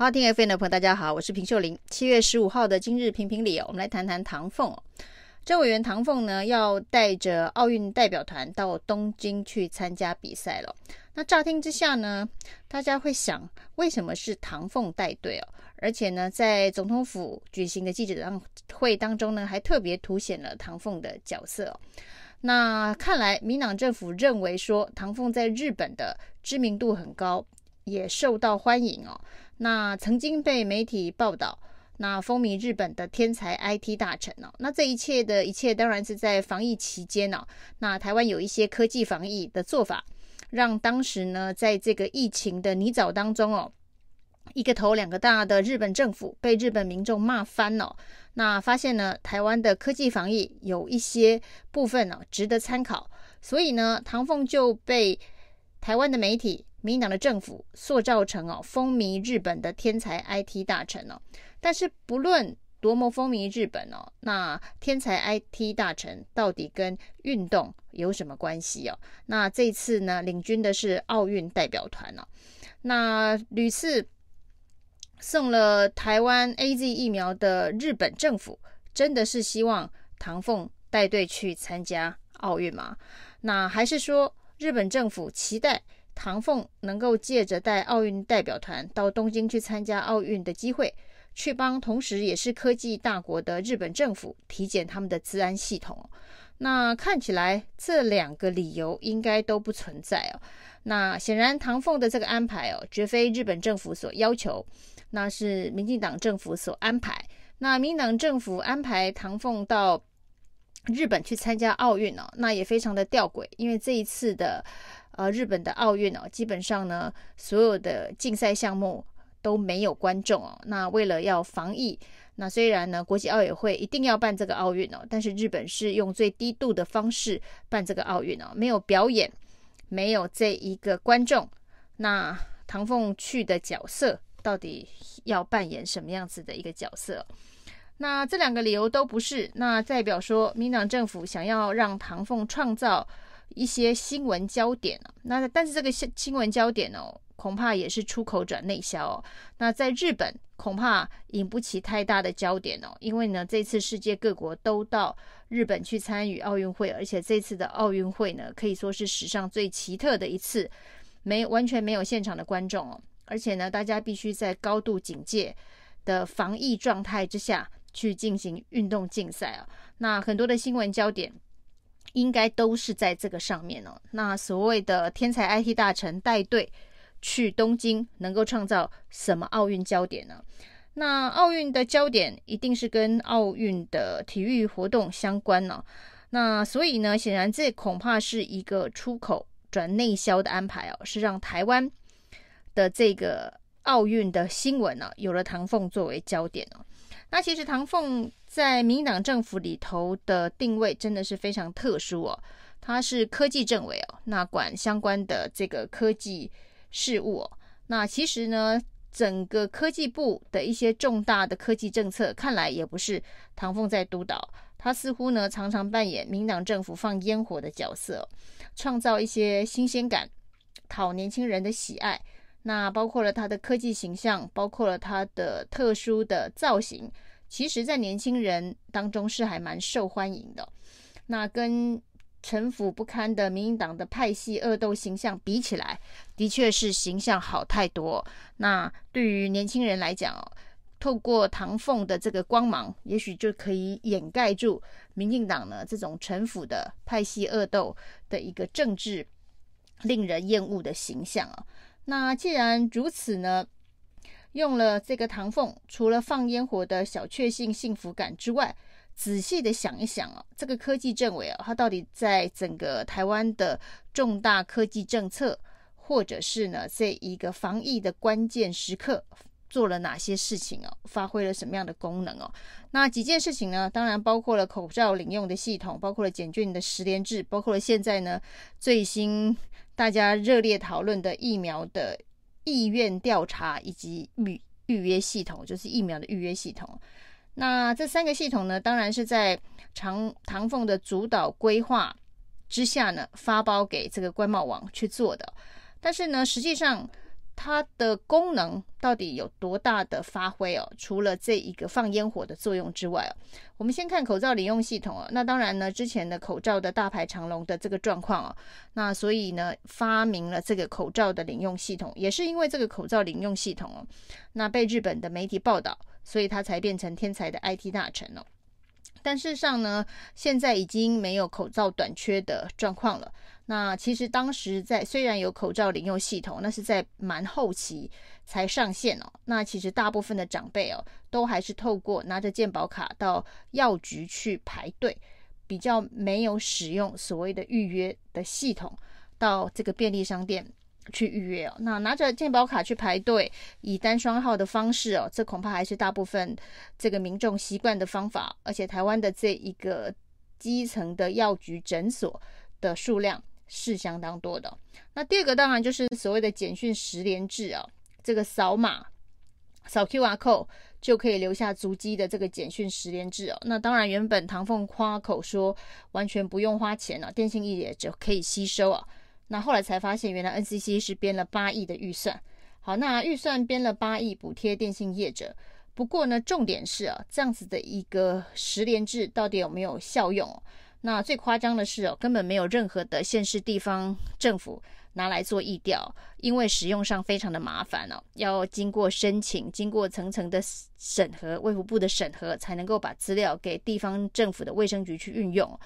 好，听 FM 的朋友，大家好，我是平秀玲。七月十五号的今日评评理哦，我们来谈谈唐凤。政委员唐凤呢，要带着奥运代表团到东京去参加比赛了。那乍听之下呢，大家会想，为什么是唐凤带队哦？而且呢，在总统府举行的记者会当中呢，还特别凸显了唐凤的角色哦。那看来，民党政府认为说，唐凤在日本的知名度很高，也受到欢迎哦。那曾经被媒体报道，那风靡日本的天才 IT 大臣哦。那这一切的一切，当然是在防疫期间哦。那台湾有一些科技防疫的做法，让当时呢，在这个疫情的泥沼当中哦，一个头两个大的日本政府被日本民众骂翻哦。那发现呢，台湾的科技防疫有一些部分呢、哦、值得参考，所以呢，唐凤就被台湾的媒体、民党的政府塑造成哦风靡日本的天才 IT 大臣哦。但是不论多么风靡日本哦，那天才 IT 大臣到底跟运动有什么关系哦？那这次呢，领军的是奥运代表团哦，那屡次。送了台湾 AZ 疫苗的日本政府，真的是希望唐凤带队去参加奥运吗？那还是说日本政府期待唐凤能够借着带奥运代表团到东京去参加奥运的机会，去帮同时也是科技大国的日本政府体检他们的治安系统？那看起来这两个理由应该都不存在哦。那显然唐凤的这个安排哦，绝非日本政府所要求。那是民进党政府所安排。那民党政府安排唐凤到日本去参加奥运哦，那也非常的吊诡，因为这一次的呃日本的奥运哦，基本上呢所有的竞赛项目都没有观众哦。那为了要防疫，那虽然呢国际奥委会一定要办这个奥运哦，但是日本是用最低度的方式办这个奥运哦，没有表演，没有这一个观众。那唐凤去的角色。到底要扮演什么样子的一个角色？那这两个理由都不是，那代表说民党政府想要让唐凤创造一些新闻焦点。那但是这个新新闻焦点哦，恐怕也是出口转内销哦。那在日本恐怕引不起太大的焦点哦，因为呢，这次世界各国都到日本去参与奥运会，而且这次的奥运会呢，可以说是史上最奇特的一次，没完全没有现场的观众哦。而且呢，大家必须在高度警戒的防疫状态之下去进行运动竞赛啊。那很多的新闻焦点应该都是在这个上面哦。那所谓的天才 IT 大臣带队去东京，能够创造什么奥运焦点呢？那奥运的焦点一定是跟奥运的体育活动相关呢。那所以呢，显然这恐怕是一个出口转内销的安排哦，是让台湾。的这个奥运的新闻呢、有了唐凤作为焦点哦。那其实唐凤在民党政府里头的定位真的是非常特殊哦，他是科技政委哦，那管相关的这个科技事务哦。那其实呢，整个科技部的一些重大的科技政策，看来也不是唐凤在督导，他似乎呢常常扮演民党政府放烟火的角色，创造一些新鲜感，讨年轻人的喜爱。那包括了他的科技形象，包括了他的特殊的造型，其实，在年轻人当中是还蛮受欢迎的。那跟城府不堪的民进党的派系恶斗形象比起来，的确是形象好太多。那对于年轻人来讲，透过唐凤的这个光芒，也许就可以掩盖住民进党呢这种城府的派系恶斗的一个政治令人厌恶的形象啊。那既然如此呢，用了这个唐凤，除了放烟火的小确幸幸福感之外，仔细的想一想哦，这个科技政委哦，他到底在整个台湾的重大科技政策，或者是呢这一个防疫的关键时刻，做了哪些事情哦？发挥了什么样的功能哦？那几件事情呢，当然包括了口罩领用的系统，包括了检验的十联制，包括了现在呢最新。大家热烈讨论的疫苗的意愿调查以及预预约系统，就是疫苗的预约系统。那这三个系统呢，当然是在唐唐凤的主导规划之下呢，发包给这个官贸网去做的。但是呢，实际上它的功能到底有多大的发挥哦？除了这一个放烟火的作用之外哦，我们先看口罩领用系统哦。那当然呢，之前的口罩的大排长龙的这个状况哦，那所以呢，发明了这个口罩的领用系统，也是因为这个口罩领用系统哦，那被日本的媒体报道，所以他才变成天才的 IT 大臣哦。但事实上呢，现在已经没有口罩短缺的状况了。那其实当时在虽然有口罩领用系统，那是在蛮后期才上线哦。那其实大部分的长辈哦，都还是透过拿着健保卡到药局去排队，比较没有使用所谓的预约的系统，到这个便利商店去预约哦。那拿着健保卡去排队，以单双号的方式哦，这恐怕还是大部分这个民众习惯的方法。而且台湾的这一个基层的药局诊所的数量。是相当多的。那第二个当然就是所谓的简讯十连制啊，这个扫码扫 QR code 就可以留下足迹的这个简讯十连制哦。那当然原本唐凤夸口说完全不用花钱了，电信业者可以吸收啊。那后来才发现，原来 NCC 是编了八亿的预算。好，那预算编了八亿补贴电信业者。不过呢，重点是啊，这样子的一个十连制到底有没有效用？那最夸张的是哦，根本没有任何的县市地方政府拿来做疫调，因为使用上非常的麻烦哦，要经过申请，经过层层的审核，卫福部的审核，才能够把资料给地方政府的卫生局去运用。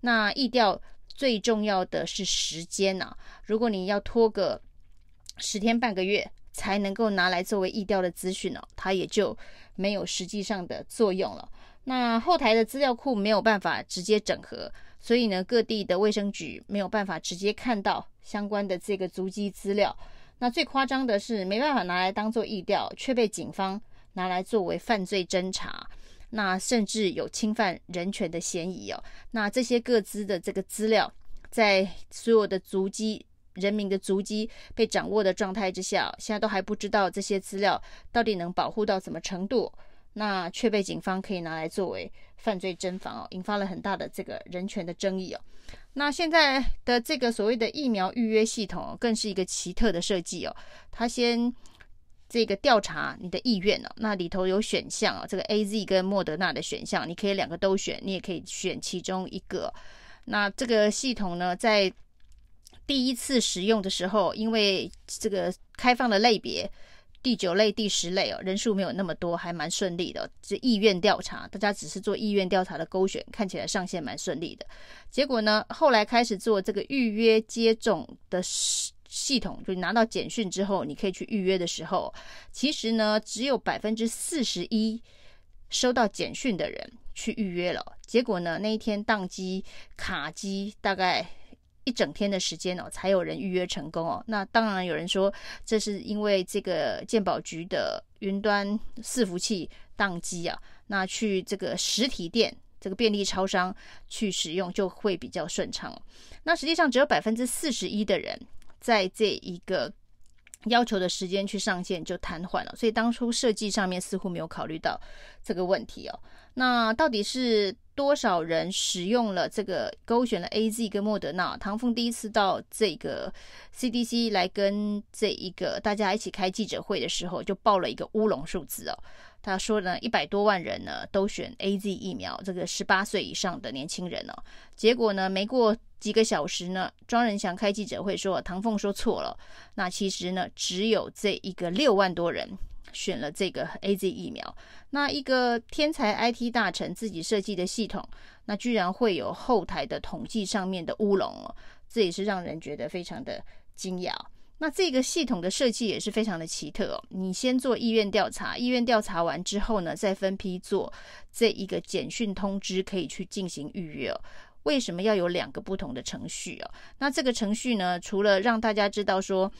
那疫调最重要的是时间呐，如果你要拖个十天半个月才能够拿来作为疫调的资讯哦，它也就没有实际上的作用了。那后台的资料库没有办法直接整合，所以呢，各地的卫生局没有办法直接看到相关的这个足迹资料。那最夸张的是，没办法拿来当做疫调，却被警方拿来作为犯罪侦查，那甚至有侵犯人权的嫌疑哦。那这些各资的这个资料，在所有的足迹、人民的足迹被掌握的状态之下，现在都还不知道这些资料到底能保护到什么程度。那却被警方可以拿来作为犯罪侦防哦，引发了很大的这个人权的争议哦。那现在的这个所谓的疫苗预约系统，更是一个奇特的设计哦。它先这个调查你的意愿哦，那里头有选项哦，这个 AZ 跟莫德纳的选项，你可以两个都选，你也可以选其中一个。那这个系统呢，在第一次使用的时候，因为这个开放的类别。第九类、第十类哦，人数没有那么多，还蛮顺利的。这意愿调查，大家只是做意愿调查的勾选，看起来上线蛮顺利的。结果呢，后来开始做这个预约接种的系统，就拿到简讯之后，你可以去预约的时候，其实呢，只有百分之四十一收到简讯的人去预约了。结果呢，那一天宕机卡机，大概。一整天的时间哦，才有人预约成功哦。那当然有人说，这是因为这个健保局的云端伺服器宕机啊。那去这个实体店、这个便利超商去使用就会比较顺畅。那实际上只有百分之四十一的人在这一个要求的时间去上线就瘫痪了。所以当初设计上面似乎没有考虑到这个问题哦。那到底是？多少人使用了这个勾选了 AZ 跟莫德纳？唐凤第一次到这个 CDC 来跟这一个大家一起开记者会的时候，就报了一个乌龙数字哦。他说呢，一百多万人呢都选 AZ 疫苗，这个十八岁以上的年轻人哦。结果呢，没过几个小时呢，庄人祥开记者会说，唐凤说错了。那其实呢，只有这一个六万多人。选了这个 AZ 疫苗，那一个天才 IT 大臣自己设计的系统，那居然会有后台的统计上面的乌龙哦，这也是让人觉得非常的惊讶。那这个系统的设计也是非常的奇特哦，你先做意愿调查，意愿调查完之后呢，再分批做这一个简讯通知，可以去进行预约哦。为什么要有两个不同的程序哦？那这个程序呢，除了让大家知道说，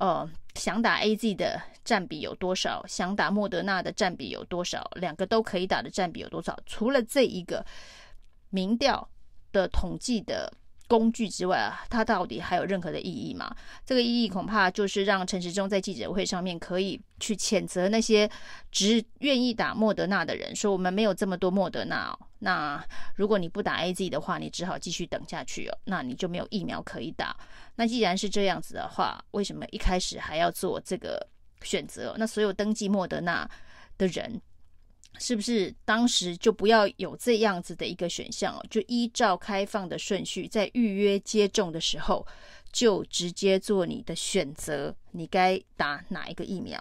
呃，想打 AZ 的占比有多少？想打莫德纳的占比有多少？两个都可以打的占比有多少？除了这一个民调的统计的工具之外啊，它到底还有任何的意义吗？这个意义恐怕就是让陈时中在记者会上面可以去谴责那些只愿意打莫德纳的人，说我们没有这么多莫德纳哦。那如果你不打 AZ 的话，你只好继续等下去哦。那你就没有疫苗可以打。那既然是这样子的话，为什么一开始还要做这个选择？那所有登记莫德纳的人，是不是当时就不要有这样子的一个选项哦？就依照开放的顺序，在预约接种的时候，就直接做你的选择，你该打哪一个疫苗？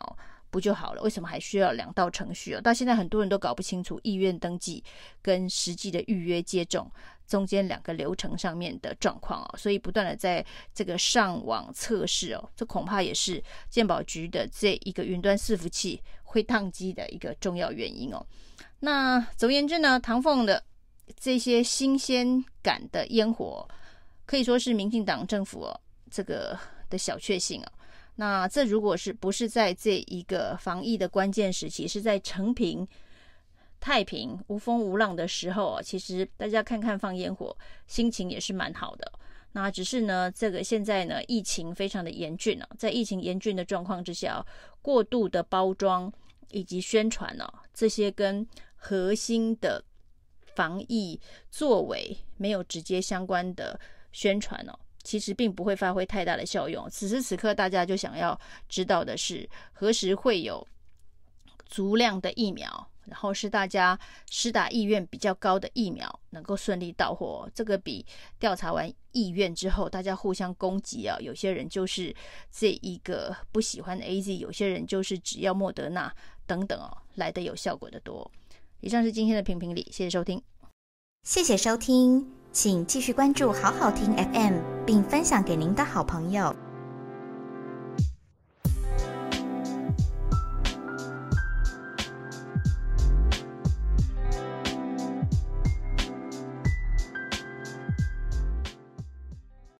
不就好了？为什么还需要两道程序啊？到现在很多人都搞不清楚意愿登记跟实际的预约接种中间两个流程上面的状况哦，所以不断的在这个上网测试哦，这恐怕也是健保局的这一个云端伺服器会宕机的一个重要原因哦。那总而言之呢，唐凤的这些新鲜感的烟火，可以说是民进党政府哦这个的小确幸啊。那这如果是不是在这一个防疫的关键时期，是在成平、太平、无风无浪的时候啊，其实大家看看放烟火，心情也是蛮好的。那只是呢，这个现在呢，疫情非常的严峻啊，在疫情严峻的状况之下，过度的包装以及宣传呢，这些跟核心的防疫作为没有直接相关的宣传哦。其实并不会发挥太大的效用。此时此刻，大家就想要知道的是，何时会有足量的疫苗，然后是大家施打意愿比较高的疫苗能够顺利到货。这个比调查完意愿之后，大家互相攻击啊，有些人就是这一个不喜欢 AZ，有些人就是只要莫德纳等等哦，来得有效果的多。以上是今天的评评理，谢谢收听，谢谢收听。请继续关注好好听 FM，并分享给您的好朋友。